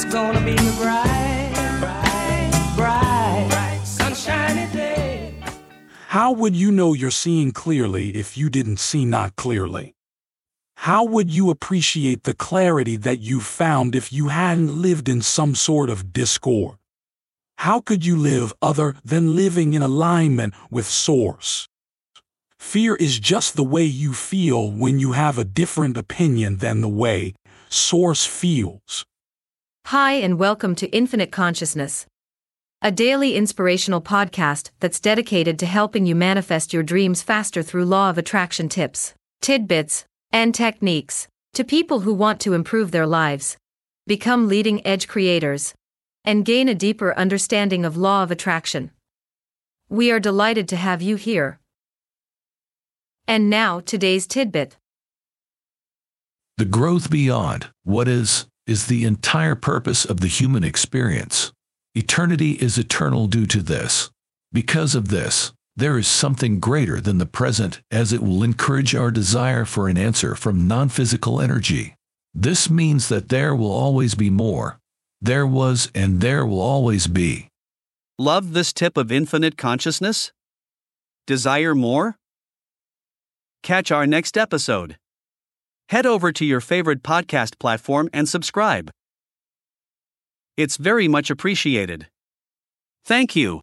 It's gonna be a bright, bright, bright, bright, sunshiny day. How would you know you're seeing clearly if you didn't see not clearly? How would you appreciate the clarity that you found if you hadn't lived in some sort of discord? How could you live other than living in alignment with Source? Fear is just the way you feel when you have a different opinion than the way Source feels. Hi, and welcome to Infinite Consciousness, a daily inspirational podcast that's dedicated to helping you manifest your dreams faster through law of attraction tips, tidbits, and techniques to people who want to improve their lives, become leading edge creators, and gain a deeper understanding of law of attraction. We are delighted to have you here. And now, today's tidbit. The growth beyond what is, is the entire purpose of the human experience. Eternity is eternal due to this. Because of this, there is something greater than the present as it will encourage our desire for an answer from non physical energy. This means that there will always be more. There was and there will always be. Love this tip of infinite consciousness? Desire more? Catch our next episode. Head over to your favorite podcast platform and subscribe. It's very much appreciated. Thank you.